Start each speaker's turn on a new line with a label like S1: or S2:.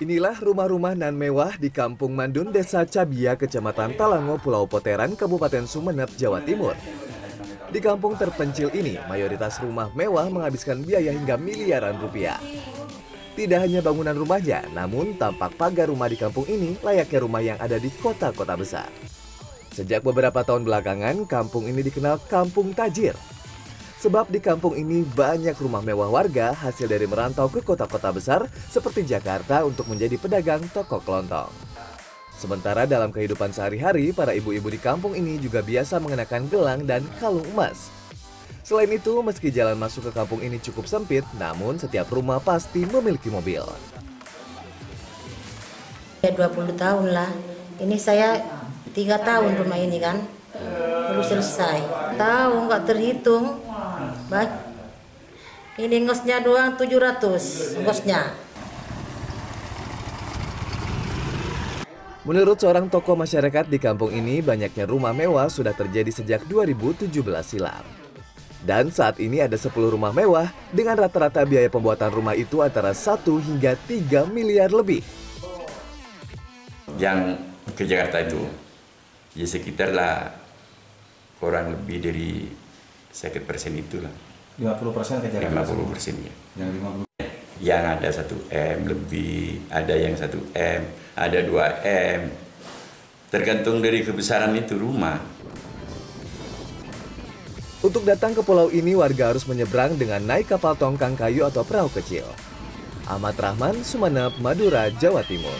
S1: Inilah rumah-rumah nan mewah di Kampung Mandun, Desa Cabia, Kecamatan Talango, Pulau Poteran, Kabupaten Sumeneb, Jawa Timur. Di kampung terpencil ini, mayoritas rumah mewah menghabiskan biaya hingga miliaran rupiah. Tidak hanya bangunan rumahnya, namun tampak pagar rumah di kampung ini layaknya rumah yang ada di kota-kota besar. Sejak beberapa tahun belakangan, kampung ini dikenal Kampung Tajir. Sebab di kampung ini banyak rumah mewah warga hasil dari merantau ke kota-kota besar seperti Jakarta untuk menjadi pedagang toko kelontong. Sementara dalam kehidupan sehari-hari, para ibu-ibu di kampung ini juga biasa mengenakan gelang dan kalung emas. Selain itu, meski jalan masuk ke kampung ini cukup sempit, namun setiap rumah pasti memiliki mobil.
S2: Ya 20 tahun lah. Ini saya tiga tahun rumah ini kan. Baru selesai. Tahu nggak terhitung. Ba- Ini ngosnya doang 700 ngosnya.
S1: Menurut seorang tokoh masyarakat di kampung ini, banyaknya rumah mewah sudah terjadi sejak 2017 silam. Dan saat ini ada 10 rumah mewah dengan rata-rata biaya pembuatan rumah itu antara 1 hingga 3 miliar lebih.
S3: yang ke Jakarta itu ya sekitar lah kurang lebih dari sakit persen itulah
S4: 50 persen ke Jakarta.
S3: 50 persennya
S4: Yang 50
S3: yang ada 1 M lebih ada yang 1 M ada 2 M tergantung dari kebesaran itu rumah
S1: Untuk datang ke pulau ini, warga harus menyeberang dengan naik kapal tongkang kayu atau perahu kecil. Ahmad Rahman, Sumeneb, Madura, Jawa Timur.